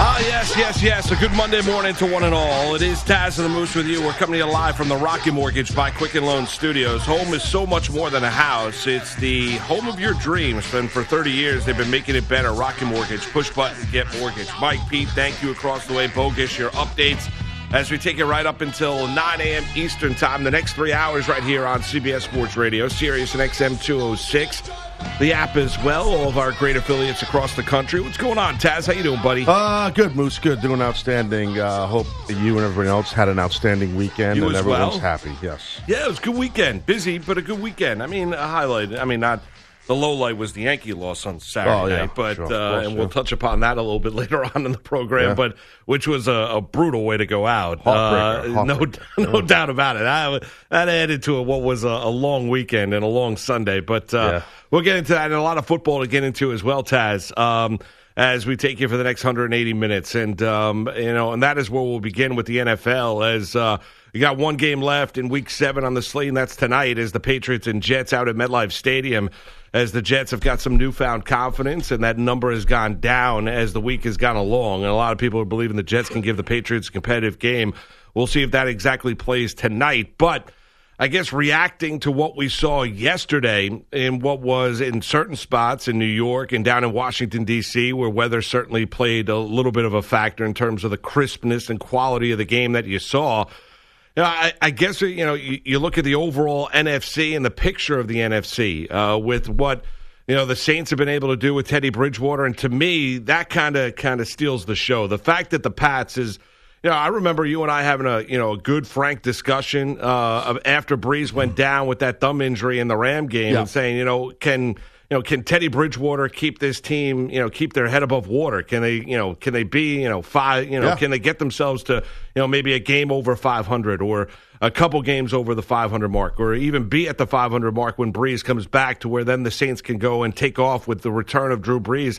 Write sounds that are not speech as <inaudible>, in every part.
Ah, yes, yes, yes. A good Monday morning to one and all. It is Taz and the Moose with you. We're coming to you live from the Rocket Mortgage by Quicken Loan Studios. Home is so much more than a house. It's the home of your dreams. And for 30 years, they've been making it better. Rocket Mortgage, push button, get mortgage. Mike, Pete, thank you across the way. Bogus, your updates as we take it right up until 9 a.m. Eastern Time. The next three hours right here on CBS Sports Radio, Sirius and XM 206. The app as well, all of our great affiliates across the country. What's going on, Taz? How you doing, buddy? Uh, good, Moose. Good. Doing outstanding. Uh, hope you and everyone else had an outstanding weekend You and as everyone's well? happy. Yes. yeah, it was a good weekend. Busy, but a good weekend. I mean, a highlight. I mean, not the low light was the Yankee loss on Saturday Oh, yeah, but sure, uh, course, and we'll touch upon that a little bit <laughs> later on in the program. Yeah. But which was a, a brutal way to go out. Heartbreaker, Uh, no, heartbreaker. <laughs> no doubt about it. I, that added to what was a, a long weekend and a long Sunday. But uh, we'll get into that and a lot of football to get into as well, Taz. Um, as we take you for the next 180 minutes, and um, you know, and that is where we'll begin with the NFL. As uh, you got one game left in Week Seven on the slate, and that's tonight. As the Patriots and Jets out at MetLife Stadium, as the Jets have got some newfound confidence, and that number has gone down as the week has gone along, and a lot of people are believing the Jets can give the Patriots a competitive game. We'll see if that exactly plays tonight, but. I guess reacting to what we saw yesterday in what was in certain spots in New York and down in Washington, D.C., where weather certainly played a little bit of a factor in terms of the crispness and quality of the game that you saw. You know, I, I guess you know you, you look at the overall NFC and the picture of the NFC uh, with what you know the Saints have been able to do with Teddy Bridgewater, and to me that kind of kind of steals the show. The fact that the Pats is you know, I remember you and I having a you know a good frank discussion uh, of after Brees went down with that thumb injury in the Ram game, Yeah. and saying, you know, can you know can Teddy Bridgewater keep this team, you know, keep their head above water? Can they, you know, can they be, you know, five, you know, Yeah. can they get themselves to, you know, maybe a game over 500 or a couple games over the 500 mark, or even be at the 500 mark when Brees comes back to where then the Saints can go and take off with the return of Drew Brees.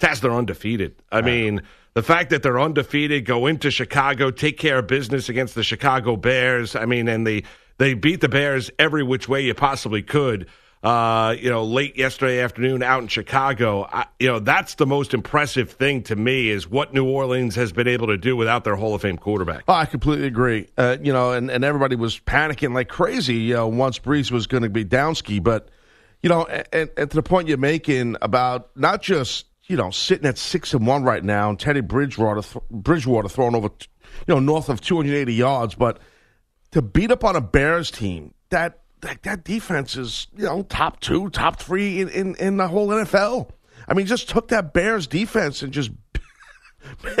Taz, they're undefeated. I mean, the fact that they're undefeated, go into Chicago, take care of business against the Chicago Bears. I mean, and they they beat the Bears every which way you possibly could. Uh, you know, late yesterday afternoon out in Chicago. I, you know, that's the most impressive thing to me is what New Orleans has been able to do without their Hall of Fame quarterback. Oh, I completely agree. Uh, you know, and, and everybody was panicking like crazy. You know, once Brees was going to be downski. but you know, and, and to the point you're making about not just you know sitting at six and one right now, and Teddy Bridgewater th- Bridgewater throwing over, you know, north of 280 yards, but to beat up on a Bears team that that, that defense is you know top two, top three in, in, in the whole NFL. I mean, just took that Bears defense and just <laughs>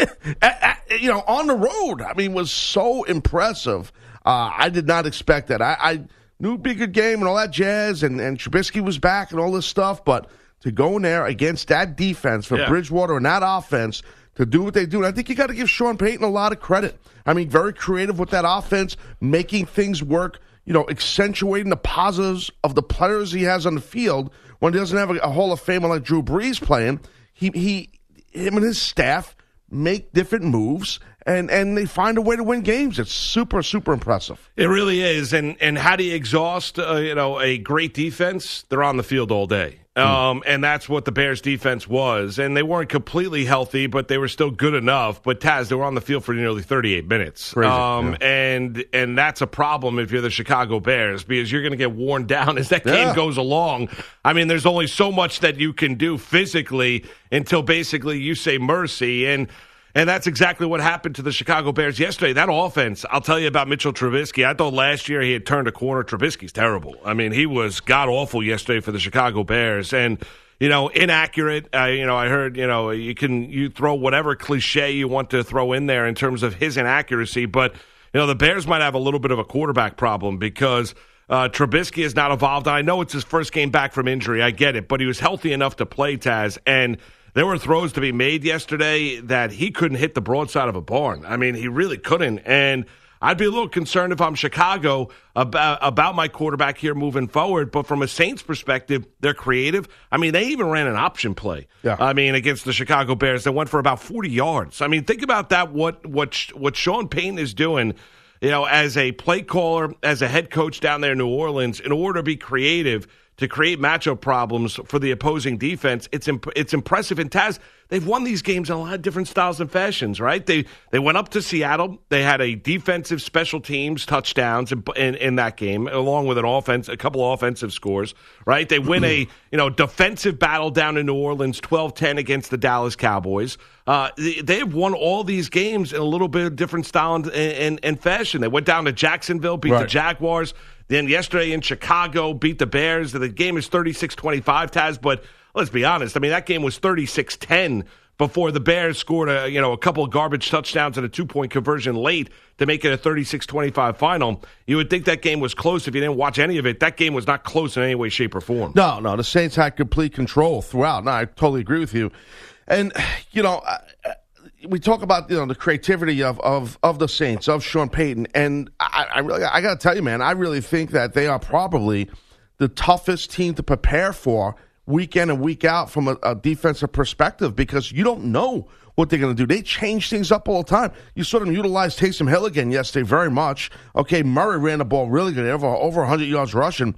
you know, on the road. I mean, was so impressive. Uh, I did not expect that. I, I knew it'd be a good game and all that jazz, and, and Trubisky was back and all this stuff, but to go in there against that defense for Yeah. Bridgewater and that offense to do what they do, and I think you got to give Sean Payton a lot of credit. I mean, very creative with that offense, making things work. You know, accentuating the positives of the players he has on the field when he doesn't have a, a Hall of Famer like Drew Brees playing. He he him and his staff make different moves and and they find a way to win games. It's super super impressive. It really is, and and how do you exhaust uh, you know a great defense? They're on the field all day, um, and that's what the Bears defense was. And they weren't completely healthy, but they were still good enough. But Taz, they were on the field for nearly 38 minutes, Crazy, um, and and that's a problem if you're the Chicago Bears because you're going to get worn down <laughs> as that game goes along. I mean, there's only so much that you can do physically until basically you say mercy and. And that's exactly what happened to the Chicago Bears yesterday. That offense, I'll tell you about Mitchell Trubisky. I thought last year he had turned a corner. Trubisky's terrible. I mean, he was god awful yesterday for the Chicago Bears. And, you know, inaccurate. Uh, you know, I heard, you know, you can you throw whatever cliche you want to throw in there in terms of his inaccuracy, but you know, the Bears might have a little bit of a quarterback problem because Uh, Trubisky is not involved. I know it's his first game back from injury. I get it, but he was healthy enough to play Taz and. There were throws to be made yesterday that he couldn't hit the broadside of a barn. I mean, he really couldn't. And I'd be a little concerned if I'm Chicago about, about my quarterback here moving forward. But from a Saints perspective, they're creative. I mean, they even ran an option play. Yeah. I mean, against the Chicago Bears, they went for about 40 yards. I mean, think about that. What what what Sean Payton is doing. You know, as a play caller, as a head coach down there in New Orleans, in order to be creative to create matchup problems for the opposing defense. It's imp- it's impressive. And Taz, they've won these games in a lot of different styles and fashions, right? They they went up to Seattle. They had a defensive special teams touchdowns in, in, in that game, along with an offense, a couple offensive scores, right? They win a you know defensive battle down in New Orleans, 12-10 against the Dallas Cowboys. Uh, they, have won all these games in a little bit of different style and, and, and fashion. They went down to Jacksonville, beat Right. the Jaguars. Then yesterday in Chicago, beat the Bears. The game is 36 25, Taz, but let's be honest. I mean, that game was 36 10 before the Bears scored a, you know, a couple of garbage touchdowns and a two point conversion late to make it a 36 25 final. You would think that game was close if you didn't watch any of it. That game was not close in any way, shape, or form. No, no, the Saints had complete control throughout. No, I totally agree with you. And you know, we talk about you know the creativity of of of the Saints of Sean Payton, and I, I really I got to tell you, man, I really think that they are probably the toughest team to prepare for week in and week out from a, a defensive perspective because you don't know what they're going to do. They change things up all the time. You saw them utilize Taysom Hill again yesterday very much. Okay, Murray ran the ball really good, over over 100 yards rushing.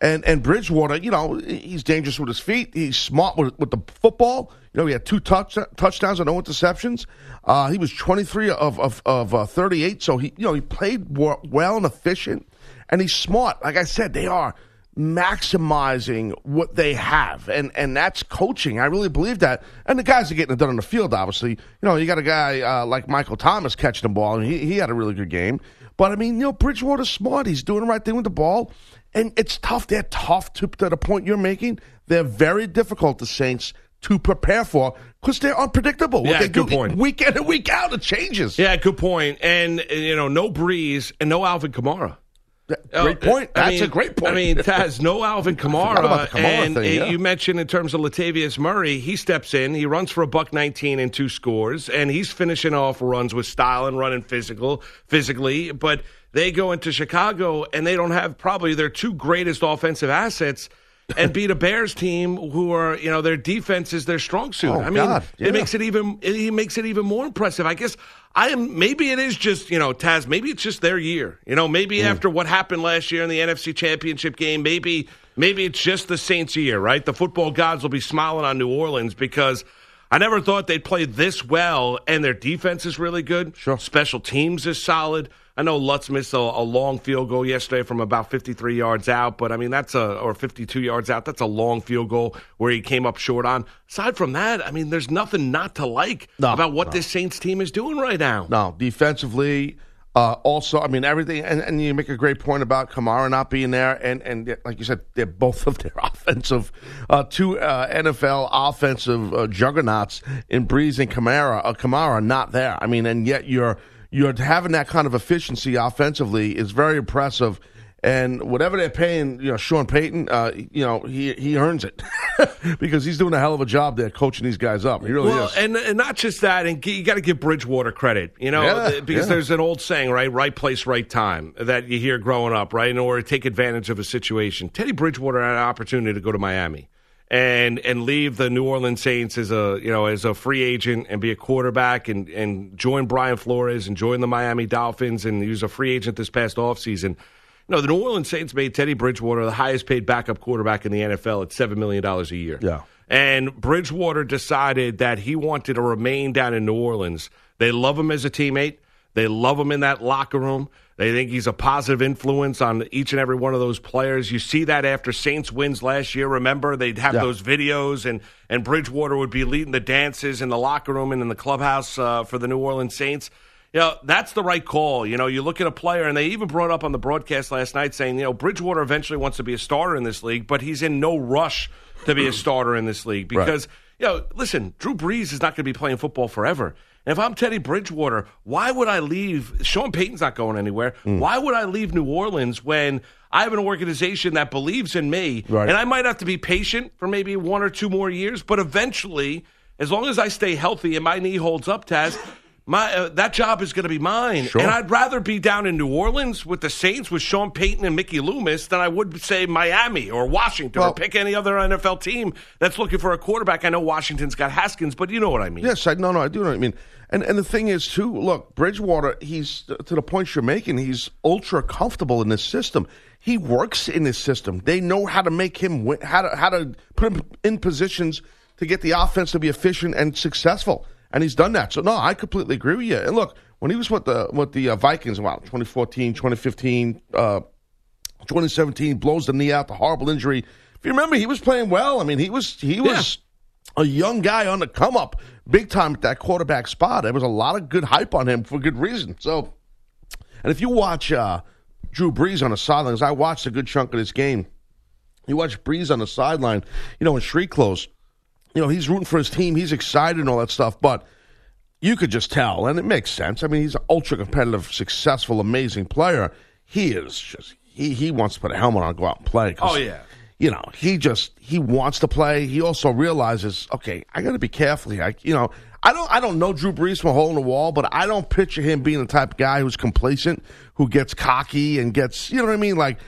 And and Bridgewater, you know, he's dangerous with his feet. He's smart with, with the football. You know, he had two touch, touchdowns and no interceptions. Uh, he was 23 of of, of uh, 38, so he you know he played well and efficient, and he's smart. Like I said, they are maximizing what they have, and and that's coaching. I really believe that. And the guys are getting it done on the field. Obviously, you know, you got a guy uh, like Michael Thomas catching the ball, and he he had a really good game. But I mean, you know, Bridgewater's smart. He's doing the right thing with the ball, and it's tough. They're tough to, to the point you're making. They're very difficult. The Saints to prepare for because they're unpredictable. Yeah, they good do point. Week in and week out, it changes. Yeah, good point. And, you know, no Brees and no Alvin Kamara. Oh, great Oh, point. I That's mean- a great point. I mean, Taz, no <laughs> Alvin Kamara. Kamara and thing, yeah. you mentioned in terms of Latavius Murray, he steps in, he runs for a buck 19 and two scores, and he's finishing off runs with style and running physical, physically. But they go into Chicago and they don't have probably their two greatest offensive assets. And beat a Bears team who are, you know, their defense is their strong suit. Oh, I mean, God, yeah. it makes it even it, it makes it even more impressive. I guess I am maybe it is just, you know, Taz, maybe it's just their year. You know, maybe Mm. after what happened last year in the NFC Championship game, maybe maybe it's just the Saints year, right? The football gods will be smiling on New Orleans because I never thought they'd play this well and their defense is really good. Sure. Special teams is solid. I know Lutz missed a, a long field goal yesterday from about 53 yards out, but I mean that's a or 52 yards out. That's a long field goal where he came up short on. Aside from that, I mean, there's nothing not to like No, about what no. this Saints team is doing right now. No, defensively. Uh, also, I mean everything, and, and you make a great point about Kamara not being there, and and like you said, they're both of their <laughs> offensive, uh, two uh, NFL offensive uh, juggernauts in Brees and Kamara. Uh, Kamara not there. I mean, and yet you're you're having that kind of efficiency offensively is very impressive. And whatever they're paying, you know, Sean Payton, uh, you know, he he earns it <laughs> because he's doing a hell of a job there coaching these guys up. He really Well, is. and and not just that, and you got to give Bridgewater credit, you know, Yeah, because yeah. there's an old saying, right? Right place, right time that you hear growing up, right? In order to take advantage of a situation. Teddy Bridgewater had an opportunity to go to Miami and and leave the New Orleans Saints as a you know as a free agent and be a quarterback and and join Brian Flores and join the Miami Dolphins and he was a free agent this past offseason. No, the New Orleans Saints made Teddy Bridgewater the highest paid backup quarterback in the NFL at seven million dollars a year. Yeah. And Bridgewater decided that he wanted to remain down in New Orleans. They love him as a teammate. They love him in that locker room. They think he's a positive influence on each and every one of those players. You see that after Saints wins last year. Remember, they'd have Yeah. those videos, and, and Bridgewater would be leading the dances in the locker room and in the clubhouse uh, for the New Orleans Saints. You know, that's the right call. You know, you look at a player, and they even brought up on the broadcast last night saying, you know, Bridgewater eventually wants to be a starter in this league, but he's in no rush to be a starter in this league because, you know, listen, Drew Brees is not going to be playing football forever. And if I'm Teddy Bridgewater, why would I leave? Sean Payton's not going anywhere. Mm. Why would I leave New Orleans when I have an organization that believes in me? Right. And I might have to be patient for maybe one or two more years, but eventually, as long as I stay healthy and my knee holds up, Taz. My, uh, that job is going to be mine, Sure. and I'd rather be down in New Orleans with the Saints with Sean Payton and Mickey Loomis than I would say Miami or Washington Well- or pick any other NFL team that's looking for a quarterback. I know Washington's got Haskins, but you know what I mean. Yes, I no, no, I do know what I mean. And and the thing is too, look, Bridgewater, he's to the point you're making, he's ultra comfortable in this system. He works in this system. They know how to make him win, how to how to put him in positions to get the offense to be efficient and successful. And he's done that. So no, I completely agree with you. And look, when he was with the with the uh, Vikings, wow, 2014, 2015, uh, 2017 blows the knee out, the horrible injury. If you remember, he was playing well. I mean, he was he was a young guy on the come up, big time at that quarterback spot. There was a lot of good hype on him for good reason. So, and if you watch uh, Drew Brees on the sidelines, I watched a good chunk of this game. You watch Brees on the sideline, you know, in street clothes. You know, he's rooting for his team. He's excited and all that stuff, but you could just tell, and it makes sense. I mean, he's an ultra competitive, successful, amazing player. He is just he he wants to put a helmet on, and go out and play. Oh, yeah. You know he just he wants to play. He also realizes, okay, I got to be careful here. I, you know, I don't I don't know Drew Brees from a hole in the wall, but I don't picture him being the type of guy who's complacent, who gets cocky and gets you know what I mean. Like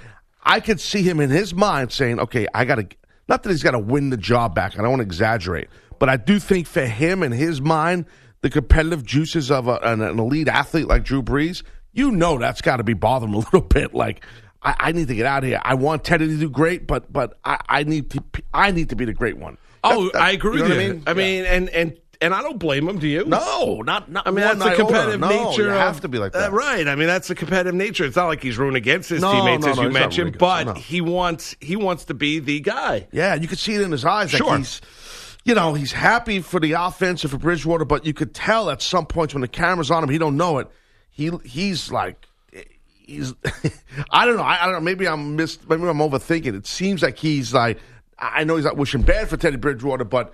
I could see him in his mind saying, okay, I got to. Not that he's got to win the job back. I don't want to exaggerate, but I do think for him in his mind, the competitive juices of a, an, an elite athlete like Drew Brees, you know that's got to be bothering a <laughs> little bit. Like I, I need to get out of here. I want Teddy to do great, but but I, I need to I need to be the great one. Oh, That- that- I agree you know with you. I mean, I mean, and and and I don't blame him. Do you? no, not not. I mean, that's the competitive No, nature. You of- have to be like Uh, that, right? I mean, that's the competitive nature. It's not like he's rooting against his No, teammates, no, as you mentioned, rooting but he wants he wants to be the guy. Yeah, you could see it in his eyes. Like Sure. he's, you know, he's happy for the offense and for Bridgewater, but you could tell at some points when the camera's on him, he don't know it. He he's like, he's, <laughs> I don't know. I, I don't know. Maybe I'm mis, maybe I'm overthinking. It seems like he's like, I know he's not wishing bad for Teddy Bridgewater, but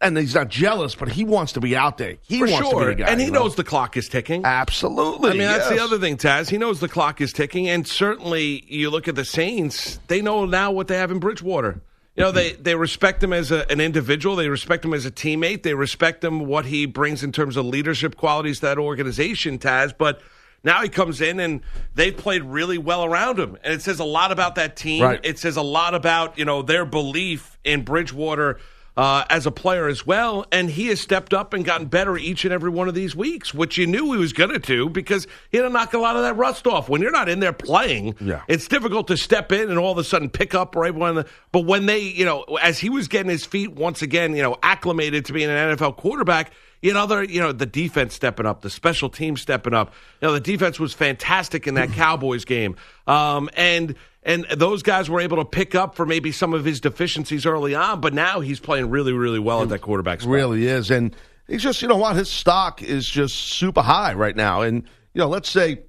and he's not jealous, but he wants to be out there. He For wants sure. to be the guy, and he you know? knows the clock is ticking. absolutely. I mean, that's the other thing, Taz. He knows the clock is ticking, and certainly you look at the Saints; they know now what they have in Bridgewater. You know, they they respect him as a, an individual. They respect him as a teammate. They respect him what he brings in terms of leadership qualities to that organization, Taz. But now he comes in and they've played really well around him, and it says a lot about that team. Right. It says a lot about you know their belief in Bridgewater uh, as a player as well. And he has stepped up and gotten better each and every one of these weeks, which you knew he was going to do because he had to knock a lot of that rust off. When you're not in there playing, Yeah. it's difficult to step in and all of a sudden pick up right when. The, but when they, you know, as he was getting his feet once again, you know, acclimated to being an NFL quarterback. You know, other, you know, the defense stepping up, the special team stepping up. You know, the defense was fantastic in that <clears throat> Cowboys game, um, and and those guys were able to pick up for maybe some of his deficiencies early on. But now he's playing really, really well at that quarterback spot. really is. And he's just, you know what, his stock is just super high right now. And, you know, let's say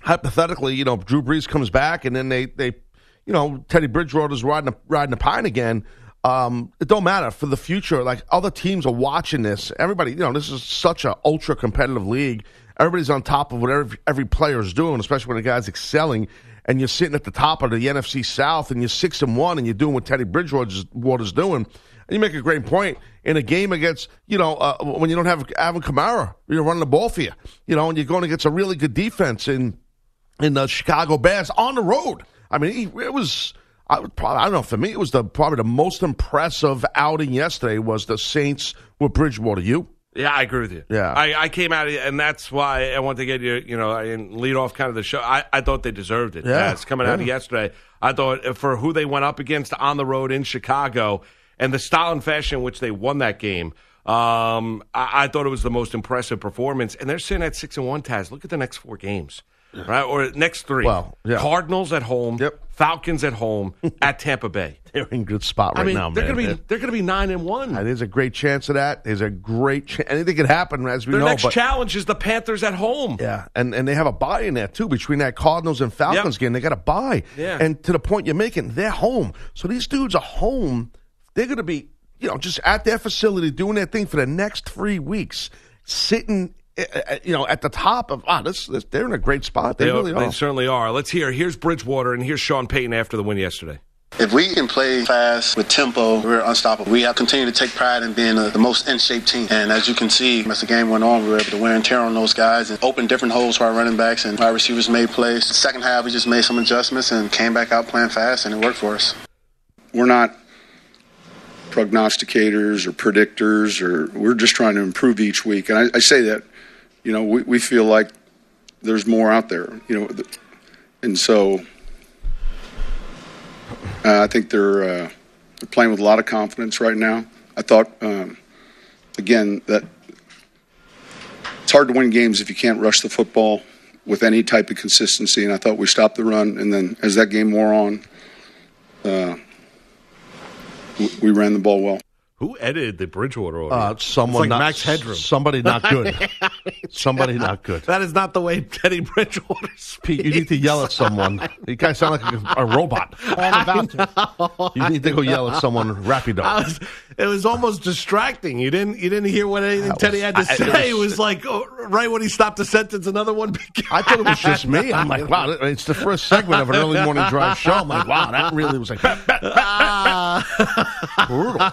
hypothetically, you know, Drew Brees comes back and then they, they you know, Teddy Bridgewater's riding a, riding a pine again. Um, it don't matter for the future. Like other teams are watching this. Everybody, you know, this is such an ultra competitive league. Everybody's on top of what every, player is doing, especially when a guy's excelling. And you're sitting at the top of the NFC South, and you're six and one, and you're doing what Teddy Bridgewater's Water's doing. And you make a great point in a game against, you know, uh, when you don't have Alvin Kamara, you're running the ball for you, you know, and you're going against a really good defense in in the Chicago Bears on the road. I mean, it was. I, would probably, I don't know. For me, it was the probably the most impressive outing yesterday was the Saints with Bridgewater. You? Yeah, I agree with you. Yeah. I, I came out, of and that's why I want to get you, you know, and lead off kind of the show. I, I thought they deserved it. Yeah, it's coming out of yesterday, I thought for who they went up against on the road in Chicago and the style and fashion in which they won that game. Um, I, I thought it was the most impressive performance, and they're sitting at six and one. Taz, look at the next four games, right? Or next three. Well, yeah. Cardinals at home, Yep. Falcons at home, <laughs> at Tampa Bay. They're in good spot right I mean, now, they're man. gonna be they're gonna be nine and one. And there's a great chance of that. There's a great chance. Anything could happen, as we Their know. next but challenge is the Panthers at home. Yeah, and and they have a buy in there too between that Cardinals and Falcons Yep. game. They got a buy, Yeah. and to the point you're making, they're home. So these dudes are home. They're going to be, you know, just at their facility doing their thing for the next three weeks. sitting, Eh, eh, eh, you know, at the top of. Ah, this, this they're in a great spot. They, They, really they certainly are. Let's hear. Here's Bridgewater and here's Sean Payton after the win yesterday. If we can play fast with tempo, we're unstoppable. We have continued to take pride in being the, the most in shape team. And as you can see, as the game went on, we were able to wear and tear on those guys and open different holes for our running backs and our receivers made plays. The second half, we just made some adjustments and came back out playing fast, and it worked for us. we're not prognosticators or predictors, or we're just trying to improve each week. And I, I say that, you know, we, we feel like there's more out there, you know, and so uh, I think they're uh, they're playing with a lot of confidence right now. I thought, um, again, that it's hard to win games if you can't rush the football with any type of consistency. And I thought we stopped the run, and then as that game wore on, uh, we ran the ball well. Who edited the Bridgewater audio? Uh, someone It's like not, Max Headroom. Somebody not good. <laughs> somebody not good. that is not the way Teddy Bridgewater speaks. <laughs> Pete, you need to yell at someone. You guys sound like a, a robot. I'm about to. <laughs> You need to go yell at someone rapido. I was, it was almost distracting. You didn't you didn't hear what anything Teddy had to I- say. It was- was, like oh, right when he stopped the sentence, another one began. I thought it was just me. I'm like, wow, it's the first segment of an early morning drive show. I'm like, wow, that really was like bat, bat, bat,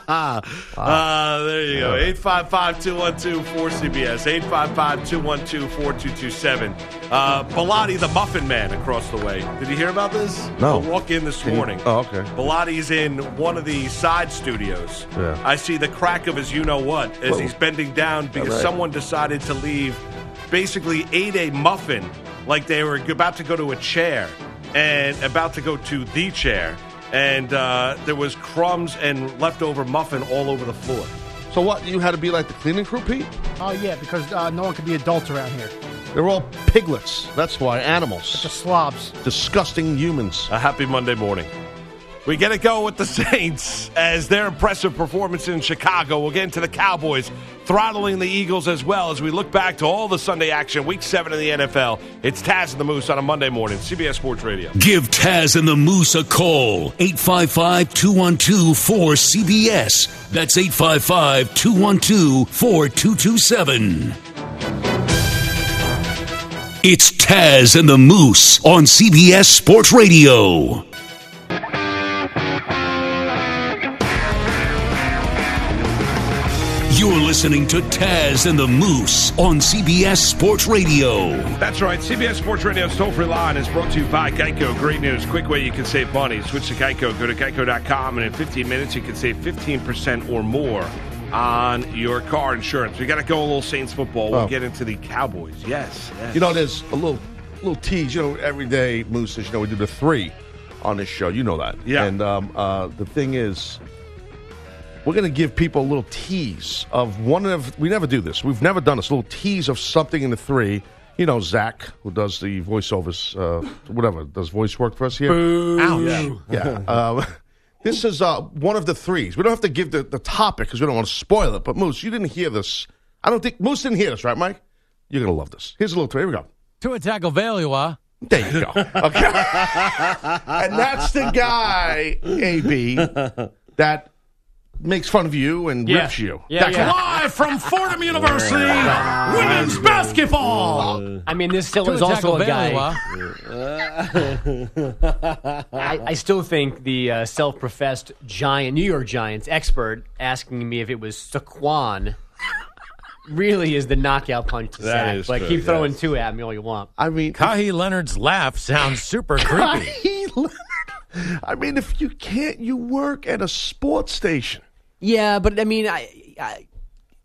bat. Brutal. Uh, there you go. 855-212-4CBS. 855-212-4227. Uh, Bilotti, the Muffin Man, across the way. Did you hear about this? No. I walk in this you- morning. oh, okay. Bilotti's in one of the side studios. Yeah. I see the crack of his you-know-what as Whoa. he's bending down because right. someone decided to leave, basically ate a muffin like they were about to go to a chair and about to go to the chair. And uh, there was crumbs and leftover muffin all over the floor. So what? You had to be like the cleaning crew, Pete? Oh yeah, because uh, no one can be adults around here. They're all piglets. That's why animals, Just slobs. disgusting humans. A happy Monday morning. We get it going with the <laughs> Saints as their impressive performance in Chicago. We'll get into the Cowboys throttling the Eagles as well as we look back to all the Sunday action, week seven in the NFL. It's Taz and the Moose on a Monday morning, CBS Sports Radio. Give Taz and the Moose a call. 855 212 4CBS. That's 855 212 4227. It's Taz and the Moose on CBS Sports Radio. You're listening to Taz and the Moose on CBS Sports Radio. That's right. CBS Sports Radio's toll free line is brought to you by Geico. Great news. Quick way you can save money. Switch to Geico. Go to geico.com, and in 15 minutes, you can save 15% or more on your car insurance. We got to go a little Saints football. We'll Oh. get into the Cowboys. Yes. yes. You know, there's a little little tease. You know, every day, Moose, as you know, we do the three on this show. You know that. Yeah. And um, uh, the thing is, we're going to give people a little tease of one of. We never do this. We've never done this. A little tease of something in the three. You know, Zach, who does the voiceovers, uh, whatever, does voice work for us here. Ouch. Yeah. Um, <laughs> this is uh, one of the threes. We don't have to give the, the topic because we don't want to spoil it. But Moose, you didn't hear this. I don't think Moose didn't hear this, right, Mike? You're gonna love this. Here's a little three. Here we go. Tua Tagovailoa. There you go. Okay. <laughs> and that's the guy, AB, that makes fun of you and Yeah. rips you. Yeah, That's yeah. Live from Fordham University, women's basketball. I mean, this still is also a guy. Tagovailoa. <laughs> I, I still think the uh, self-professed giant New York Giants expert asking me if it was Saquon really is the knockout punch to That sack. Like true, keep throwing yes. two at me all you want. I mean, Kawhi Leonard's laugh sounds super creepy. he- I mean, if you can't, you work at a sports station. Yeah, but I mean, I, I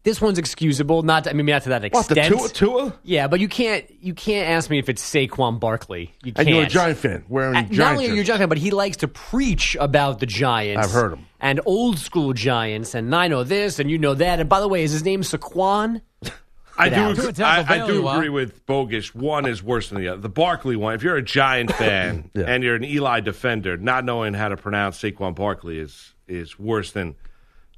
this one's excusable. Not, I mean, not to that extent. What the extent. Tua? Tua? Yeah, but you can't you can't ask me if it's Saquon Barkley. You And can't. you're a Giant fan wearing Uh, Giant. not only are you a. Giant fan, but he likes to preach about the Giants. I've heard him. And old school Giants, and I know this, and you know that. And by the way, is his name Saquon? I do, agree, I, I do agree with Bogish. One is worse than the other. The Barkley one, if you're a Giant <coughs> fan Yeah. and you're an Eli defender, not knowing how to pronounce Saquon Barkley is is worse than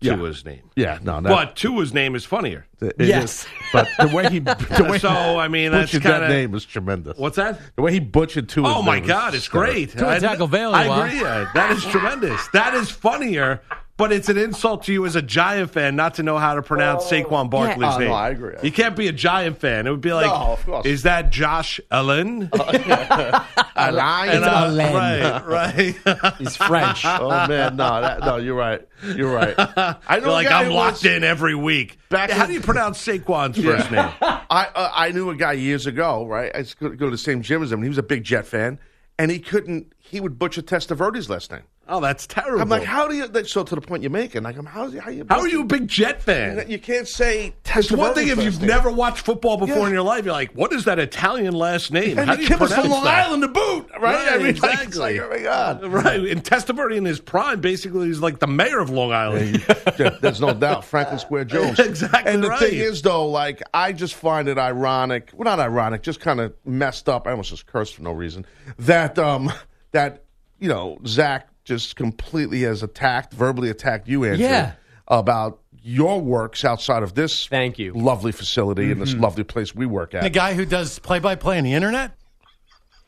Yeah. Tua's name. Yeah, no, that, But Tua's name is funnier. it Yes. is. But the way he, <laughs> the way So, I mean, that's butchered kinda- that name is tremendous. What's that? The way he butchered Tua. Oh my God, it's great! Tua I, Tagovailoa. I agree. uh, That is tremendous. That is funnier. But it's an insult to you as a Giant fan not to know how to pronounce Saquon Barkley's Oh, no, name. I agree. You can't be a Giant fan. It would be like, No, of course. is that Josh Allen? <laughs> Alain. And, uh, Alain. right, right. <laughs> He's French. oh man, no, that, no, you're right. You're right. <laughs> I know you're like, I'm locked was- in every week. Back How in- do you pronounce Saquon's first name? I uh, I knew a guy years ago, right? I used to go go to the same gym as him. He was a big Jet fan, and he couldn't. He would butcher Testaverde's last name. Oh, that's terrible. I'm like, how do you? Like, so to the point you're making, like, I'm how, how you? How are you a big Jet fan? You can't say. It's one thing if you've name. never watched football before Yeah. in your life. You're like, what is that Italian last name? And How do you from Long that? Island to boot, right? Right, I mean, like, it's exactly. like, oh my god. Right, and Testaverde in his prime, basically, he's like the mayor of Long Island. There- There's no doubt, Franklin Square Jones. <laughs> Exactly And the right. thing is, though, like I just find it ironic. Well, not ironic, just kind of messed up. I almost just cursed for no reason. That um, that you know, Zach just completely has attacked, verbally attacked you, Andrew, Yeah. about your works outside of this. Thank you. Lovely facility and Mm-hmm. this lovely place we work at. The guy who does play by play on the internet?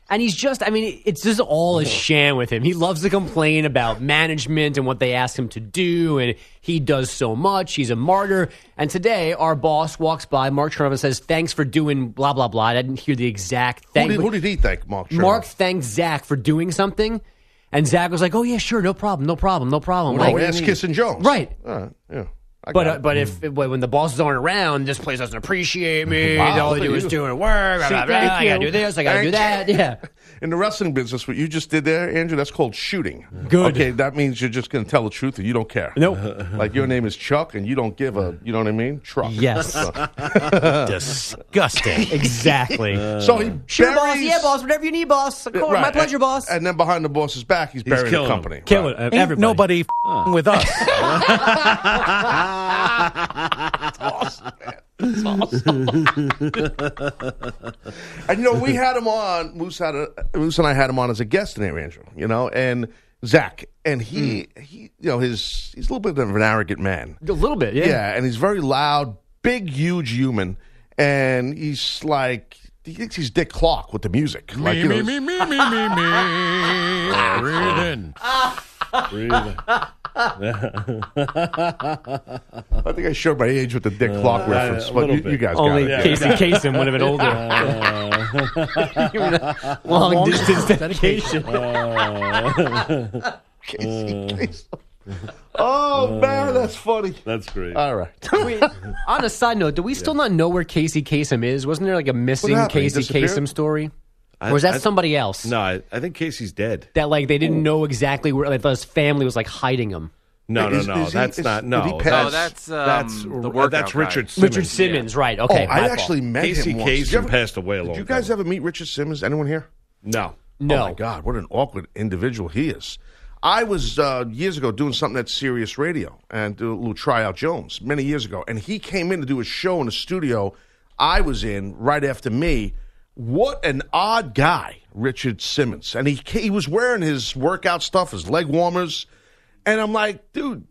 And he's just, I mean, it's just all a sham with him. He loves to complain about management and what they ask him to do, and he does so much. He's a martyr. And today, our boss walks by, Mark Chernoff, and says, Thanks for doing blah, blah, blah. I didn't hear the exact Who thing. did, who did he thank, Mark? Sherman? Mark thanked Zach for doing something, and Zach was like, Oh, yeah, sure, no problem, no problem, no problem. Oh, Like, ask Kissing Jones. Right. Uh, yeah. I But uh, it. but if when when the bosses aren't around, this place doesn't appreciate me. Wow, all they do at is you. doing work. Blah, blah, blah. I gotta do this. I gotta do that. Yeah. <laughs> In the wrestling business, what you just did there, Andrew, that's called shooting. Good. Okay, that means you're just going to tell the truth and you don't care. Nope. <laughs> Like your name is Chuck and you don't give a, you know what I mean? Truck. Yes. <laughs> Disgusting. exactly. so he Sure, boss. buries- Yeah, boss. Whatever you need, boss. Of course. Right, My pleasure, and- boss. And then behind the boss's back, he's burying the killing company. Kill Right. it. Ain't Everybody. nobody f***ing with us. And you know, we had him on. Moose had a, Moose and I had him on as a guest in there, Andrew. You know, and Zach, and he, hmm. he, you know, his he's a little bit of an arrogant man. A little bit, yeah. Yeah, and he's very loud, big, huge human, and he's like he thinks he's Dick Clark with the music. like, me, you me, know, me, me, me, me, me. <laughs> Breathe in. <laughs> I think I showed my age with the Dick Clark uh, reference, a but you, you guys Only got it. Casey Kasem would have been older. <laughs> Long distance dedication. <laughs> Casey Kasem. Oh uh, man, that's funny. That's great. All right. <laughs> Wait, on a side note, do we still not know where Casey Kasem is? Wasn't there like a missing Casey disappeared? Kasem story? I- or was that I- somebody else? No, I, I think Casey's dead. That like they didn't know exactly where like his family was like hiding him. No, no, Is- no. is he- that's is- not. did No, he pass? that's No, that's, um, that's the uh, workout that's guy. Richard Simmons. Richard Simmons, right? Okay, oh, I my actually fault. met Casey him once. Did you Kasem ever- passed away a long Did you guys time. ever meet Richard Simmons? Anyone here? No. no. Oh my God, what an awkward individual he is. I was uh, years ago doing something at Sirius Radio and do a little tryout Jones many years ago, and he came in to do a show in the studio I was in right after me. What an odd guy, Richard Simmons, and he he was wearing his workout stuff, his leg warmers, and I'm like, dude,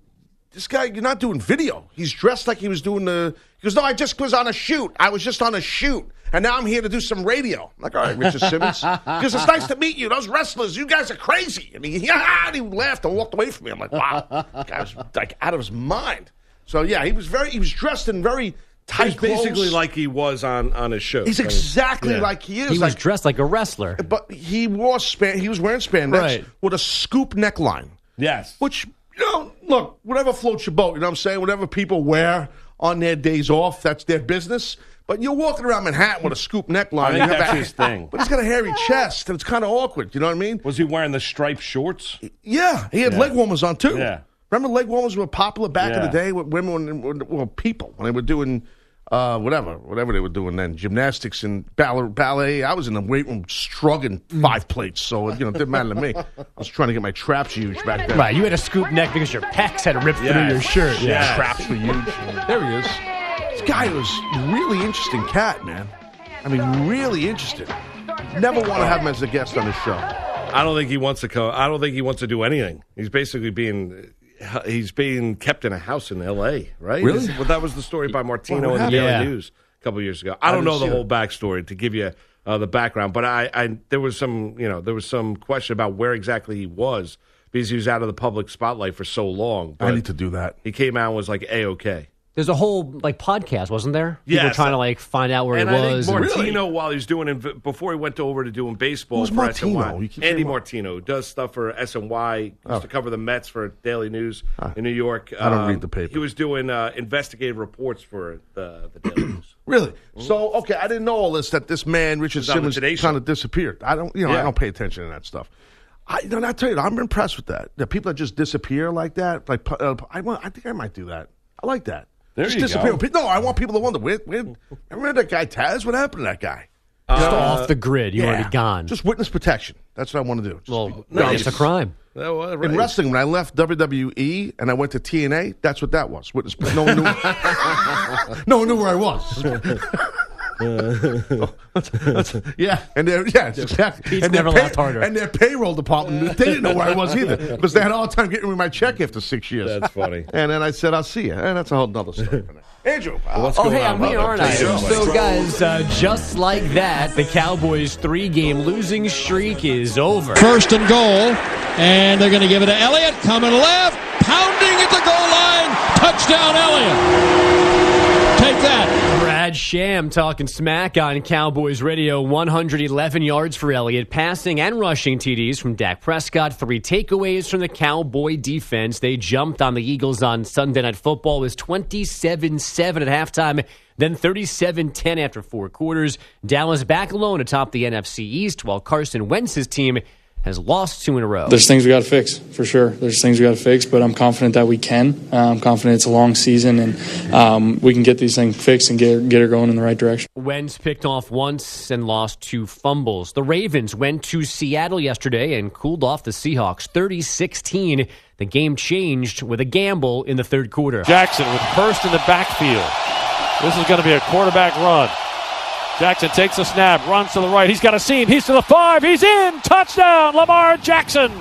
this guy, you're not doing video. He's dressed like he was doing the. He goes, no, I just was on a shoot. I was just on a shoot, and now I'm here to do some radio. I'm like, all right, Richard Simmons, because it's nice to meet you. Those wrestlers, you guys are crazy. And he, yeah, <laughs> and he laughed and walked away from me. I'm like, wow, guy was like out of his mind. So yeah, he was very. He was dressed in very tight He's basically clothes. like he was on on his show. He's exactly yeah. like he is. He was like, dressed like a wrestler. but he wore span. He was wearing spandex Right. with a scoop neckline. Yes. Which, you know, look, whatever floats your boat, you know what I'm saying? Whatever people wear on their days off, that's their business. But you're walking around Manhattan with a scoop neckline. I think you have that's a- his thing. <laughs> But he's got a hairy chest, and it's kind of awkward. You know what I mean? Was he wearing the striped shorts? Yeah, he had leg warmers on, too. Yeah. Remember leg warmers were popular back in Yeah. the day with women, when, well, people, when they were doing uh, whatever, whatever they were doing then, gymnastics and ballet. ballet. I was in the weight room struggling five plates, so you know it didn't matter to me. I was trying to get my traps huge back then. Right, you had a scoop neck because your pecs had ripped through your shirt. Yeah. Yes. traps were huge. There he is. This guy was really interesting cat, man. I mean, really interesting. Never want to have him as a guest on the show. I don't think he wants to come. I don't think he wants to do anything. He's basically being he's being kept in a house in L.A. Right? Really? Is- Well, that was the story by Martino in the Daily happened? News a couple years ago. I don't know the whole backstory to give you uh, the background, but I, I there was some you know there was some question about where exactly he was because he was out of the public spotlight for so long. I need to do that. he came out and was like a okay. There's a whole like podcast, wasn't there? People Yes. trying to like find out where and he I was. think and- Martino, while he was doing inv- before he went over to doing baseball Who's for Martino? SNY, You keep Andy saying Mar- Martino who does stuff for SNY. Used Oh. to cover the Mets for Daily News in New York. I don't Um, read the paper. He was doing uh, investigative reports for the, the Daily News. <clears throat> Really? So okay, I didn't know all this. That this man Richard on the Simmons Today Show. kind of disappeared. I don't, you know, I Yeah. don't pay attention to that stuff. I, you know, I tell you, I'm impressed with that. The people that just disappear like that, like uh, I want, I think I might do that. I like that. There just you disappear. go. No, I want people to wonder. Where, where, remember that guy Taz? What happened to that guy? Just uh, off the grid. You want to be gone. Just witness protection. That's what I want to do. Just well, be- it's a crime. Oh, well, In wrestling, when I left WWE and I went to TNA, that's what that was. Witness. No one knew. <laughs> <laughs> no one knew where I was. <laughs> <laughs> yeah, and their yeah, it's exactly. Pete's and their never laughed harder. And their payroll department, <laughs> they didn't know where I was either because they had all the time getting me my check after six years. That's funny. <laughs> And then I said, "I'll see you," and that's a whole other story. for. Andrew, What's Oh, hey, on, I'm here, Bob? aren't I? Tell you. So, guys, uh, just like that, the Cowboys' three-game losing streak is over. First and goal, and they're going to give it to Elliott. Coming left, pounding at the goal line. Touchdown, Elliott. Take that. Brad Sham talking smack on Cowboys radio. 111 yards for Elliott, passing and rushing TDs from Dak Prescott. Three takeaways from the Cowboy defense. They jumped on the Eagles on Sunday Night Football. It was 27 7 at halftime, then 37 10 after four quarters. Dallas back alone atop the NFC East, while Carson Wentz's team has lost two in a row. There's things we got to fix for sure. There's things we got to fix, but I'm confident that we can. Uh, I'm confident it's a long season and um, we can get these things fixed and get get her going in the right direction. Wentz picked off once and lost two fumbles. The Ravens went to Seattle yesterday and cooled off the Seahawks 30 16. The game changed with a gamble in the third quarter. Jackson with Hurst in the backfield. This is going to be a quarterback run. Jackson takes a snap, runs to the right. He's got a seam. He's to the five. He's in. Touchdown, Lamar Jackson.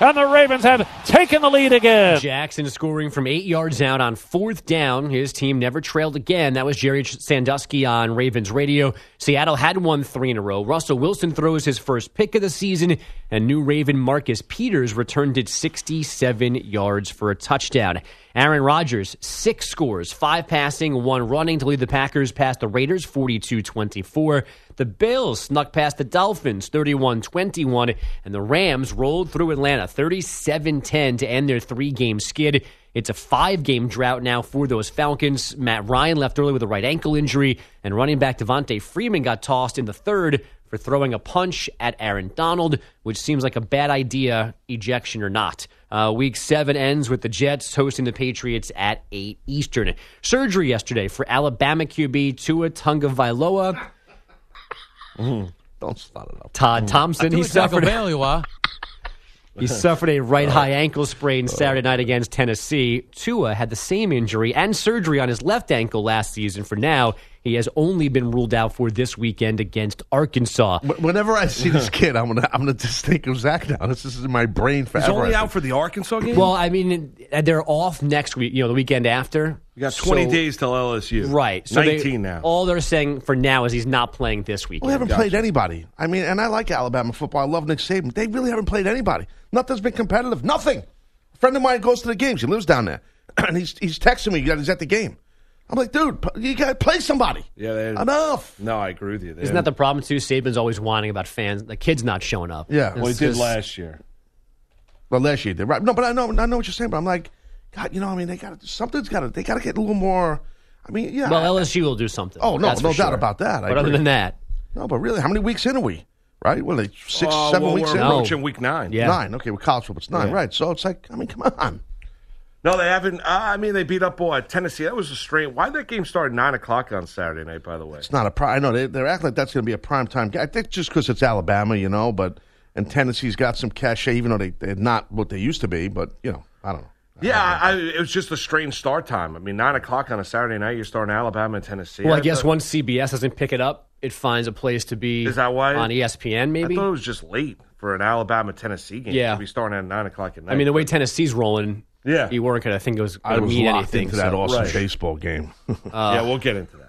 And the Ravens have taken the lead again. Jackson scoring from eight yards out on fourth down. His team never trailed again. That was Gerry Sandusky on Ravens radio. Seattle had won three in a row. Russell Wilson throws his first pick of the season, and new Raven Marcus Peters returned it 67 yards for a touchdown. Aaron Rodgers, six scores, five passing, one running to lead the Packers past the Raiders 42 24. The Bills snuck past the Dolphins 31 21, and the Rams rolled through Atlanta 37 10 to end their three game skid. It's a five game drought now for those Falcons. Matt Ryan left early with a right ankle injury, and running back Devonta Freeman got tossed in the third for throwing a punch at Aaron Donald, which seems like a bad idea, ejection or not. Uh, week seven ends with the Jets hosting the Patriots at 8 Eastern. Surgery yesterday for Alabama QB Tua Tungavailoa. don't start it up. Todd Thompson, he suffered. Bailey, wah. He suffered a <laughs> right high ankle sprain Saturday night against Tennessee. Tua had the same injury and surgery on his left ankle last season. For now, he has only been ruled out for this weekend against Arkansas. Wh- Whenever I see this <laughs> kid, I'm gonna I'm gonna just think of Zach now. This is in my brain forever. He's only out for the Arkansas game. Well, I mean, they're off next week. You know, the weekend after. You got 20 So- days till LSU. Right. So 19 they, now. All they're saying for now is he's not playing this weekend. We haven't played anybody. I mean, and I like Alabama football. I love Nick Saban. They really haven't played anybody. Nothing's been competitive. Nothing. A friend of mine goes to the games. He lives down there, <clears throat> and he's he's texting me that he's at the game. I'm like, dude, you got to play somebody. Yeah, they- enough. No, I agree with you. Isn't that the problem too? Saban's always whining about fans, the kids not showing up. Yeah. Well, he It's did last year. Well, last year they did right. No, but I know I know what you're saying. But I'm like, God, you know, I mean, they got to something's got to they got to get a little more. I mean, yeah. Well, LSU will do something. Oh, no, no doubt sure. about that. I but other than that, no, but really, how many weeks in are we? Right? Well, like six, Uh, seven well, weeks we're in. approaching week nine. Yeah. Nine. Okay, with college football, it's nine. Yeah. Right. So it's like, I mean, come on. No, they haven't. Uh, I mean, they beat up uh, Tennessee. That was a strange. Why did that game start at nine o'clock on Saturday night? By the way, It's not a prime. I know they, they're acting like that's going to be a prime time. game. I think just because it's Alabama, you know, but and Tennessee's got some cachet, even though they, they're not what they used to be. But you know, I don't know. Yeah, I, I, it was just a strange start time. I mean, nine o'clock on a Saturday night, you're starting Alabama and Tennessee. well, I guess thought- once CBS doesn't pick it up, it finds a place to be. Is that why? on ESPN? I Maybe. thought it was just late for an Alabama Tennessee game. Yeah. to be starting at nine o'clock at night. I mean, the way Tennessee's rolling, Yeah. you weren't going to think it was I going to was mean locked anything. into that so- awesome Right. baseball game. <laughs> yeah, we'll get into that.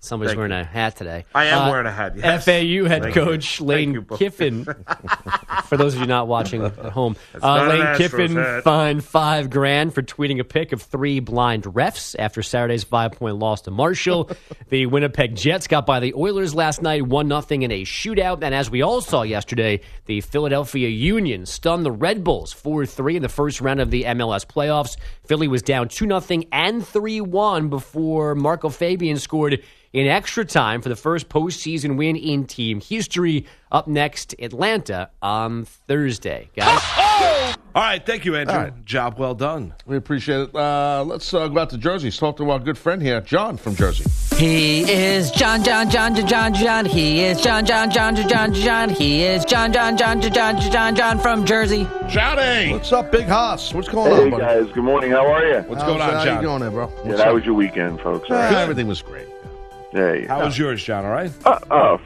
Somebody's Thank wearing you. a hat today. I am Uh, wearing a hat, yes. FAU head Thank coach Thank Lane you, Kiffin <laughs> For those of you not watching <laughs> at home, uh, Lane Kiffin fined five grand for tweeting a pic of three blind refs after Saturday's five point loss to Marshall. <laughs> the Winnipeg Jets got by the Oilers last night, one nothing in a shootout, and as we all saw yesterday, the Philadelphia Union stunned the Red Bulls four three in the first round of the MLS playoffs. Philly was down two nothing and three one before Marco Fabian scored in extra time for the first postseason win in team history. Up next, Atlanta on Thursday, guys. All right, thank you, Andrew. All right. Job well done. We appreciate it. Uh, let's uh, go out to Jersey. Talk to our good friend here, John from Jersey. He is John, John, John, John, John, John. He is John, John, John, John, John, John. He is John, John, John, John, John, John, John from Jersey. Johnny! What's up, Big Hoss? What's going Hey on, buddy? guys, good morning. How are you? What's How's- going on, John? How you going there, bro? Yeah, What's that up? was your weekend, folks. Uh, everything was great. Hey, How was yours, John? All right? uh, uh,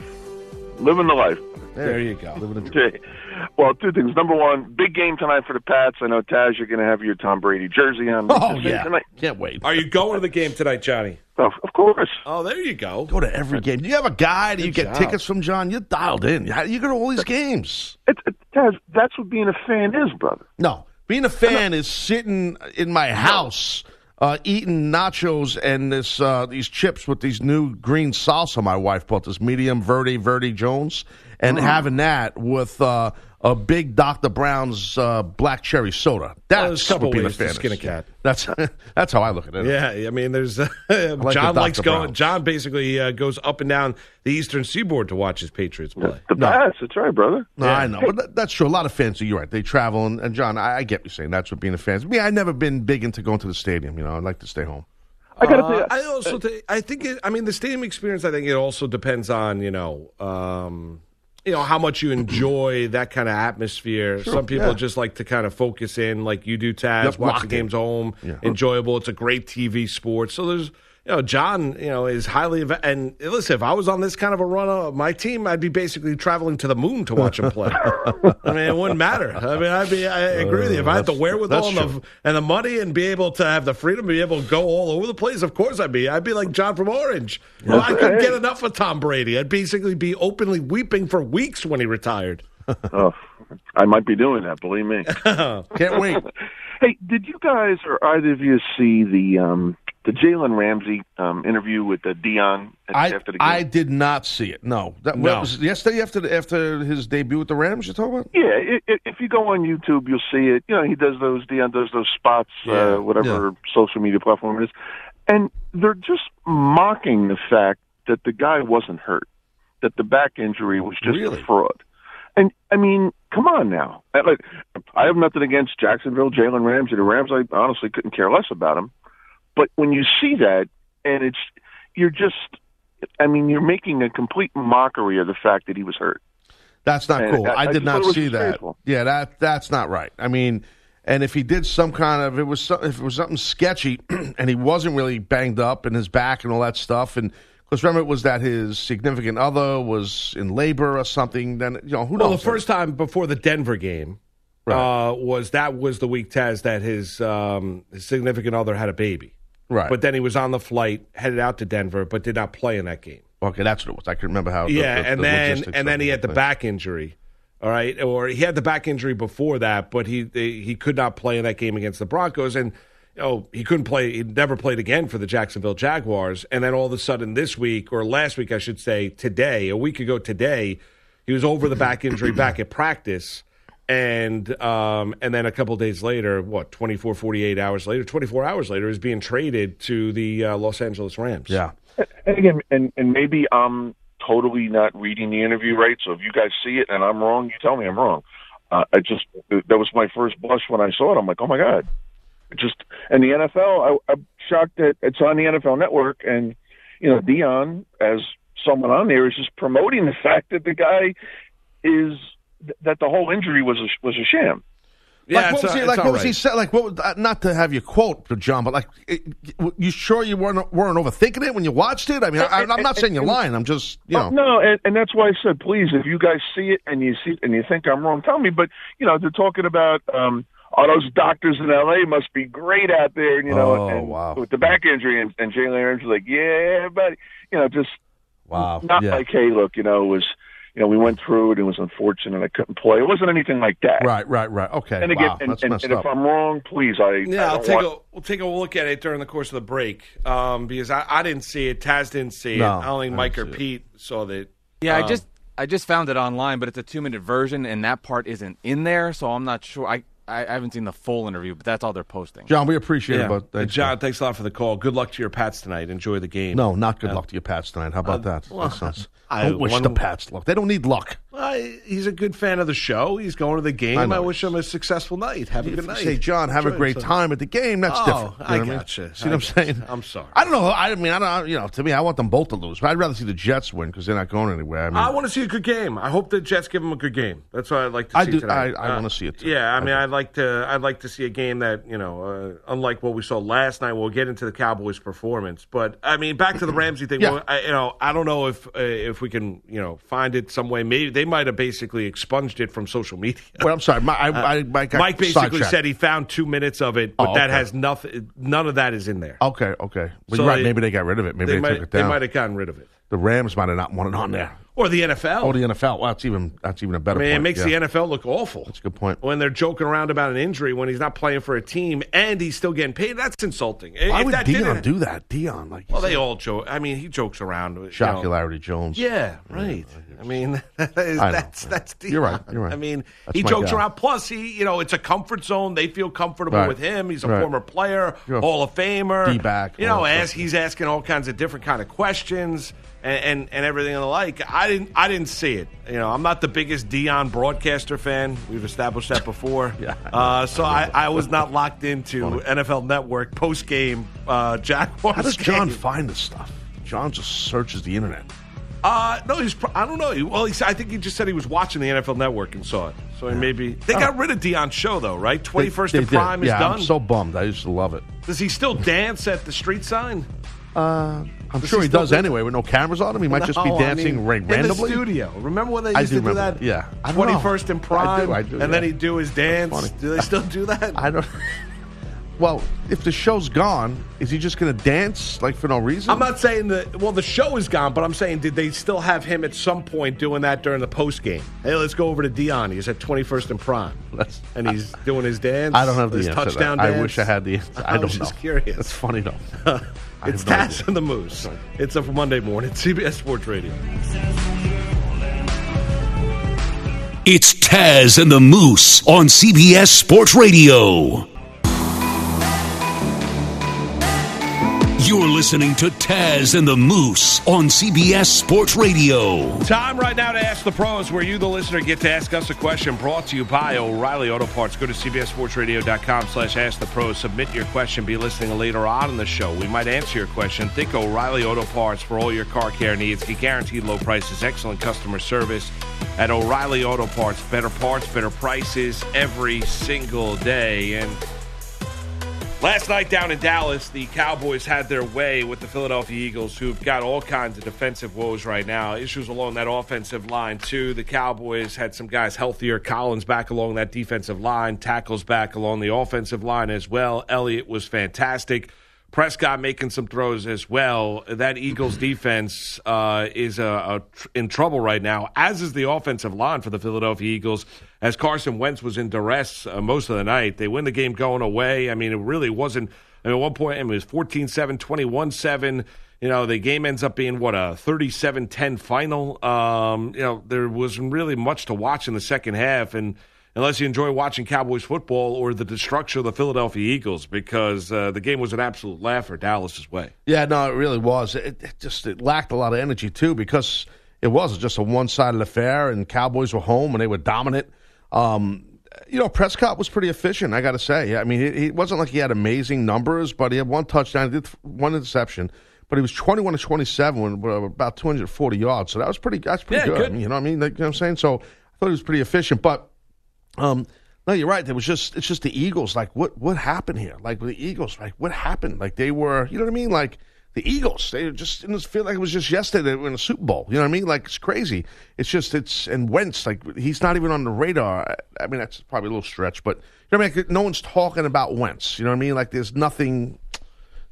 living the life. There you go. Living the dream. Okay. Well, two things. Number one, big game tonight for the Pats. I know Taz, you're going to have your Tom Brady jersey on. Oh yeah, tonight. can't wait. Are you going to the game tonight, Johnny? Of, of course. Oh, there you go. Go to every game. Do you have a guy? Do you get job. tickets from John? You're dialed in. How- You go to all these games. It, it, Taz, that's what being a fan is, brother. No, being a fan is sitting in my house uh, eating nachos and this uh, these chips with these new green salsa. My wife bought this medium Verde Verde Jones, and Mm. having that with uh, a big Dr. Brown's uh, black cherry soda. Well, there's That's a couple what being a ways to fan skin a cat. That's <laughs> that's how I look at it. Yeah, I mean, there's <laughs> like John the likes Dr. going. John basically uh, goes up and down the eastern seaboard to watch his Patriots play. The Pats, that's right, brother. No, I know, but that, that's true. A lot of fans, you're right. They travel, and, and John, I, I get what you're saying. That's what being a fan. is. Me, I've never been big into going to the stadium. You know, I'd like to stay home. I got to Uh, I also, thi- I think, it, I mean, the stadium experience. I think it also depends on you know, um, you know, how much you enjoy that kind of atmosphere. Some people yeah. just like to kind of focus in, like you do, Taz. Yep, watch the games home, Yeah. enjoyable. It's a great TV sport. So there's. You know, John, you know, is highly inve- and listen. If I was on this kind of a run of my team, I'd be basically traveling to the moon to watch him play. <laughs> I mean, it wouldn't matter. I mean, I'd be. I agree with you. If I had the that's- wherewithal and the, and the money and be able to have the freedom to be able to go all over the place, of course I'd be. I'd be like John from Orange. Well, I couldn't get enough of Tom Brady. I'd basically be openly weeping for weeks when he retired. <laughs> oh, I might be doing that. Believe me. <laughs> Can't wait. hey, did you guys or either of you see the um, the Jalen Ramsey um, interview with uh, Deion I after the game? I did not see it. No, that No. was yesterday after the, after his debut with the Rams. You talking about? Yeah, i i if you go on YouTube, you'll see it. You know, he does those Deion does those spots, Yeah, uh, whatever social media platform it is, and they're just mocking the fact that the guy wasn't hurt, that the back injury was just Really? a fraud. And I mean, come on now. I- Like, I have nothing against Jacksonville, Jalen Ramsey. The Rams, I honestly couldn't care less about him. But when you see that, and it's you're just, I mean, you're making a complete mockery of the fact that he was hurt. That's not And cool. I- I, I did just not thought it see that. disgraceful. Yeah, that that's not right. I mean, and if he did some kind of it was some, if it was something sketchy, <clears throat> and he wasn't really banged up in his back and all that stuff, and because remember it was that his significant other was in labor or something. Then you know who Well, knows? Well, the first time before the Denver game uh, was that was the week Taz that his, um, his significant other had a baby. Right? But then he was on the flight headed out to Denver, but did not play in that game. okay, that's what it was. I can remember how. the- yeah, the- and the then and then he had the thing. back injury. All right, or he had the back injury before that, but he he could not play in that game against the Broncos, and oh, he couldn't play. He never played again for the Jacksonville Jaguars. And then all of a sudden, this week or last week, I should say, today, a week ago today, he was over the back injury back at practice. And um, and then a couple days later, what 24, 48 hours later, 24 hours later, is being traded to the uh, Los Angeles Rams. Yeah, And again, and and maybe I'm totally not reading the interview right. So if you guys see it and I'm wrong, you tell me I'm wrong. Uh, I just that was my first blush when I saw it. I'm like, oh my god, just and the NFL. I, I'm shocked that it's on the NFL Network, and you know Deion as someone on there is just promoting the fact that the guy is that the whole injury was a, was a sham. like what was he like? What was he saying? Like what? was- uh, Not to have you quote John, but like, it, you sure you weren't weren't overthinking it when you watched it? I mean, I, I'm not saying you're lying. I'm just you know. Oh, no, and, and that's why I said, please, if you guys see it and you see it and you think I'm wrong, tell me. But you know, they're talking about um, all those doctors in L.A. must be great out there, and you know, Oh, and wow. with the back injury, and, and Jalen Ramsey's like, yeah, but you know, just Wow, not yeah. like, hey, look, you know, it was you know, we went through it. It was unfortunate. I couldn't play. It wasn't anything like that. Right, right, right. Okay. And again, wow, and, that's and, messed and if. I'm wrong, please, I Yeah, I I'll take want, a we'll take a look at it during the course of the break um, because I, I didn't see it. Taz didn't see No, it. I don't think I Mike or didn't see Pete saw that. Yeah, I Um, just I just found it online, but it's a two minute version, and that part isn't in there, so I'm not sure. I I haven't seen the full interview, but that's all they're posting. John, we appreciate Yeah. it, but thanks, John, thanks a lot for the call. Good luck to your Pats tonight. Enjoy the game. No, not good Uh, luck to your Pats tonight. How about uh, that? well, That sounds- <laughs> I- don't wish one- the Pats luck. They don't need luck. Uh, he's a good fan of the show. He's going to the game. I I, wish him a successful night. Have a good you night. say, John, have a great himself. time at the game. That's Oh, different. You I know what gotcha. mean? See what I I'm saying? I'm sorry. I don't know. I mean, I don't. You know, to me, I want them both to lose. But I'd rather see the Jets win because they're not going anywhere. I mean, I want to see a good game. I hope the Jets give them a good game. That's what I'd like to I see do- tonight. I- I wanna see it, too. Yeah, I, I mean, I'd like to. I'd like to see a game that you know, uh, unlike what we saw last night. We'll get into the Cowboys' performance, but I mean, back to the <clears throat> Ramsey thing. Yeah. Well, I, you know, I don't know if uh, if we can you know find it some way. Maybe they might have basically expunged it from social media. <laughs> Well, I'm sorry. My, I, Uh, I, Mike, Mike basically said he found two minutes of it, but Oh, that has nothing. None of that is in there. Okay, okay. But So you're right. they- maybe they got rid of it. Maybe they, they, might, took it down. they might have gotten rid of it, The Rams might have not wanted on there. Or the NFL. Oh, the NFL. Well, that's even that's even a I better. mean, it makes yeah. the NFL look awful. That's a good point. when they're joking around about an injury when he's not playing for a team and he's still getting paid. That's insulting. Why If would Deion do that? Deion, like, Well, they all joke. I mean, he jokes around. you know. Jocularity Jones. Yeah, right. I mean, that is, <laughs> I that's that's Deion. You're right, you're right. I mean, That's he jokes guy. around. Plus, he you know, it's a comfort zone. They feel comfortable Right. with him. He's a Right. former player, You're a Hall of Famer, D-back, You know, as he's asking all kinds of different kind of questions. And, and, and everything and the like. I didn't I didn't see it. You know, I'm not the biggest Deion broadcaster fan. We've established that before. <laughs> Yeah, Uh, so I, I was not locked into NFL Network post game uh, Jaguars. How does John game. find this stuff? John just searches the internet. Uh, no, he's. I don't know. Well, he, said- I think he just said he was watching the NFL Network and saw it. So he maybe they got rid of Deion's show though, right? Twenty first They- and they did. Prime is yeah, done. I'm so bummed. I used to love it. Does he still dance at the street sign? Uh, I'm Does sure he he, does do- anyway with no cameras on him. He might just be No, I dancing mean, ra- in the studio. Remember when they I used to do that? that. Yeah. I don't know. Twenty first and Prime. I do, I do, And then he'd do his dance. Do they still do that? <laughs> I don't. Well, if the show's gone, is he just going to dance like for no reason? I'm not saying that. Well, the show is gone, but I'm saying did they still have him at some point doing that during the post game? Hey, let's go over to Deion. He's at 21st and Prime, That's, and he's doing his dance. I don't have the his answer. to that. touchdown I wish I had the answer. I, I don't was know. just curious. That's funny though. <laughs> I It's have no Taz and the Moose. It's a Monday morning. CBS Sports Radio. It's Taz and the Moose on CBS Sports Radio. You're listening to Taz and the Moose on CBS Sports Radio. Time right now to ask the pros, where you, the listener, get to ask us a question. Brought to you by O'Reilly Auto Parts. Go to cbssportsradio.com slash ask the pros. Submit your question. Be listening later on in the show. We might answer your question. Think O'Reilly Auto Parts for all your car care needs. Get guaranteed low prices, excellent customer service at O'Reilly Auto Parts. Better parts, better prices every single day. And Last night down in Dallas, the Cowboys had their way with the Philadelphia Eagles, who've got all kinds of defensive woes right now. Issues along that offensive line, too. The Cowboys had some guys healthier. Collins back along that defensive line, tackles back along the offensive line as well. Elliott was fantastic. Prescott making some throws as well. That Eagles defense uh, is uh, uh, in trouble right now, as is the offensive line for the Philadelphia Eagles. As Carson Wentz was in duress uh, most of the night, they win the game going away. I mean, it really wasn't. I mean, at one point, I mean, it was 14 7, 21 7. You know, the game ends up being, what, a 37 10 final. Um, you know, there wasn't really much to watch in the second half. And unless you enjoy watching Cowboys football or the destruction of the Philadelphia Eagles, because uh, the game was an absolute laugher Dallas's way. Yeah, no, it really was. It, it just it lacked a lot of energy too because it was just a one-sided affair, and Cowboys were home and they were dominant. Um, you know, Prescott was pretty efficient. I got to say. I mean, it, it wasn't like he had amazing numbers, but he had one touchdown, he did one interception. But he was twenty-one to twenty-seven with about two hundred forty yards. So that was pretty. That's pretty Yeah, good. good. You know what I mean? Like, you know what I'm saying? So I thought he was pretty efficient, but. Um, no, you're right. It was just it's just the Eagles. Like what what happened here? Like the Eagles, like what happened? Like they were, you know what I mean? Like the Eagles, they just it feel like it was just yesterday they were in a Super Bowl. You know what I mean? Like it's crazy. It's just it's and Wentz, like he's not even on the radar. I mean that's probably a little stretch, but you know what I mean? Like, no one's talking about Wentz. You know what I mean? Like there's nothing.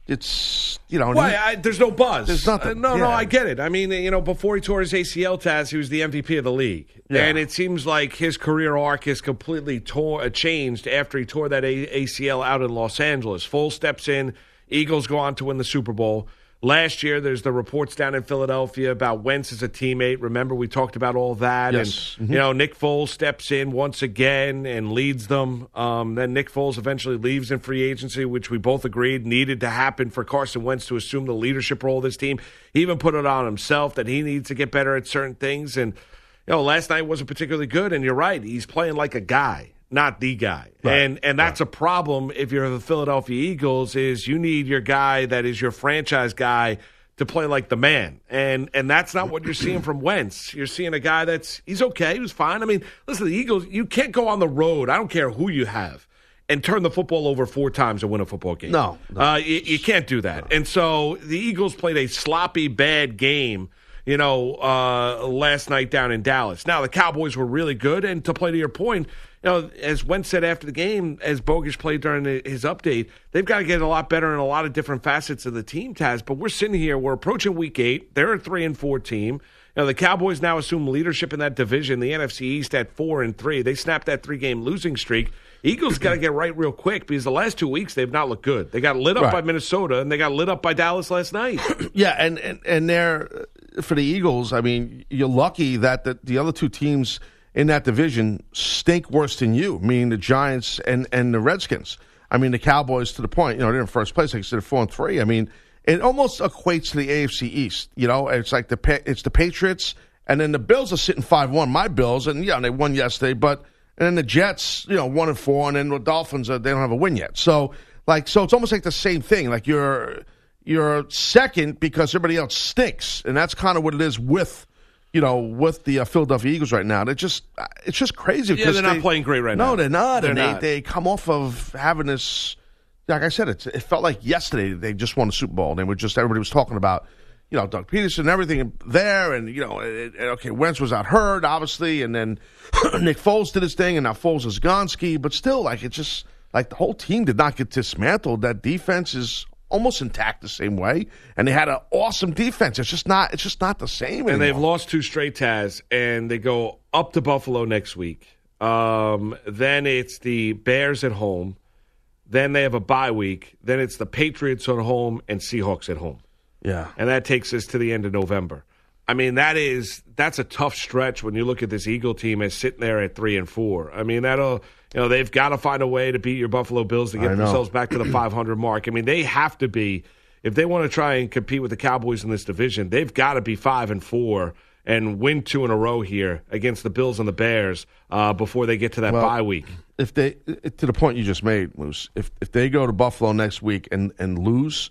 It's you know. Why? I, there's no buzz. There's nothing. Uh, no, no, I get it. I mean, you know, before he tore his ACL, Taz, he was the MVP of the league, Yeah. and it seems like his career arc is completely tore, uh, changed after he tore that a- ACL out in Los Angeles. Foles steps in. Eagles go on to win the Super Bowl. Last year, there's the reports down in Philadelphia about Wentz as a teammate. Remember, we talked about all that. Yes. And, Mhm. you know, Nick Foles steps in once again and leads them. Um, then Nick Foles eventually leaves in free agency, which we both agreed needed to happen for Carson Wentz to assume the leadership role of this team. He even put it on himself that he needs to get better at certain things. And, you know, last night wasn't particularly good. And you're right, he's playing like a guy. Not the guy, and and that's a problem if you're the Philadelphia Eagles. Is you need your guy that is your franchise guy to play like the man. And and that's not what you're seeing from Wentz. You're seeing a guy that's he's okay, he was fine. I mean, listen, the Eagles, you can't go on the road. I don't care who you have. And turn the football over four times and win a football game. No, Uh, you, you can't do that. And so the Eagles played a sloppy, bad game, you know, uh, last night down in Dallas. Now, the Cowboys were really good. And to play to your point, you know, as Wentz said after the game, as Bogish played during his update, they've got to get a lot better in a lot of different facets of the team, Taz. But we're sitting here, we're approaching week eight. They're a three and four team. You know, the Cowboys now assume leadership in that division. The NFC East at four and three. They snapped that three game losing streak. Eagles got to get right real quick because the last two weeks they've not looked good. They got lit up Right. by Minnesota and they got lit up by Dallas last night. <clears throat> Yeah, and and and they're uh, for the Eagles. I mean, you're lucky that the, the other two teams in that division stink worse than you, meaning the Giants and and the Redskins. I mean, the Cowboys to the point. You know, they're in first place. Like I said, four and three. I mean, it almost equates to the AFC East. You know, it's like the it's the Patriots, and then the Bills are sitting five one. My Bills, and yeah, they won yesterday, but and then the Jets, you know, one and four, and then the Dolphins, uh, they don't have a win yet. So like, so it's almost like the same thing. Like you're you're second because everybody else stinks, and that's kind of what it is with. You know, with the uh, Philadelphia Eagles right now, they just it's just crazy. Yeah, they're not they- playing great right no, now. No, they're not, They're and not. they come off of having this. Like I said, it, it felt like yesterday they just won the Super Bowl. And they were just everybody was talking about, you know, Doug Pederson and everything there, and you know, it, it- okay, Wentz was out hurt, obviously, and then <clears throat> Nick Foles did his thing, and now Foles is Gonski, but still, like it just like the whole team did not get dismantled. That defense is almost intact the same way, and they had an awesome defense. It's just not, it's just not the same. and they've lost two straight Taz, and they go up to Buffalo next week. Um, then it's the Bears at home. Then they have a bye week. Then it's the Patriots at home and Seahawks at home. Yeah. And that takes us to the end of November. I mean, that is that's a tough stretch when you look at this Eagle team as sitting there at three and four. I mean, that'll you know they've got to find a way to beat your Buffalo Bills to get themselves back to the 500 mark. I mean, they have to be if they want to try and compete with the Cowboys in this division. They've got to be five and four and win two in a row here against the Bills and the Bears uh, before they get to that Well, bye week. if they to the point you just made, Moose, if if they go to Buffalo next week and and lose,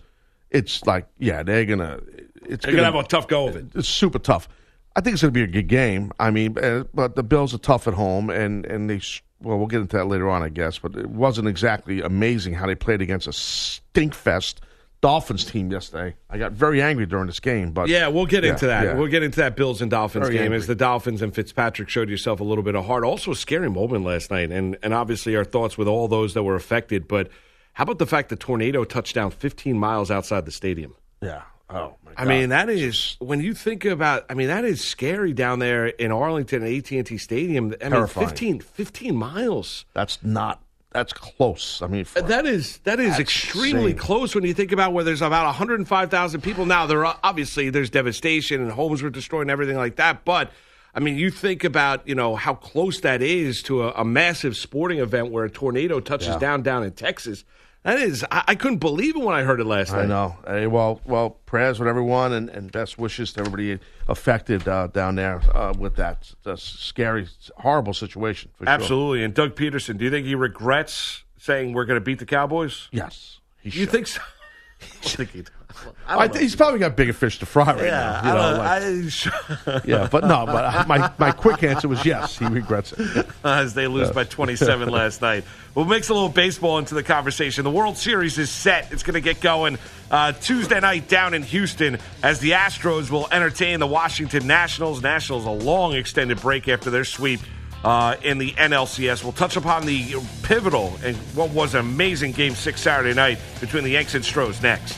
it's like yeah, they're gonna it's gonna have a tough go of it. It's super tough. I think it's gonna be a good game. I mean, uh, but the Bills are tough at home, and and they well, we'll get into that later on, I guess. But it wasn't exactly amazing how they played against a stinkfest Dolphins team yesterday. I got very angry during this game, but Yeah, we'll get Yeah, into that. yeah. We'll get into that Bills and Dolphins Very game angry. as the Dolphins and Fitzpatrick showed yourself a little bit of heart. Also, a scary moment last night, and and obviously our thoughts with all those that were affected. But how about the fact the tornado touched down 15 miles outside the stadium? yeah. Oh my God. I mean, that is when you think about. I mean, that is scary down there in Arlington at AT and T Stadium. I mean, 15, 15 miles. that's not that's close. I mean, for, That is that is extremely insane. close when you think about where there's about 105,000 people now. There are obviously there's devastation and homes were destroyed and everything like that. But I mean, you think about you know how close that is to a, a massive sporting event where a tornado touches Yeah. down down in Texas. That is, I, I couldn't believe it when I heard it last I night. I know. Hey, well, well, prayers with everyone, and, and best wishes to everybody affected uh, down there uh, with that That's scary, horrible situation. For sure. Absolutely. And Doug Pederson, do you think he regrets saying we're going to beat the Cowboys? Yes. He you should. think so? <laughs> I think he. I think he's probably got bigger fish to fry right Yeah, now. You know, I like- don't- yeah, but no, but my, my quick answer was yes. He regrets it. <laughs> as they lose by 27 <laughs> last night. We'll mix a little baseball into the conversation. The World Series is set. It's going to get going uh, Tuesday night down in Houston as the Astros will entertain the Washington Nationals. Nationals a long extended break after their sweep uh, in the NLCS. We'll touch upon the pivotal and what was an amazing Game Six Saturday night between the Yanks and Stros next.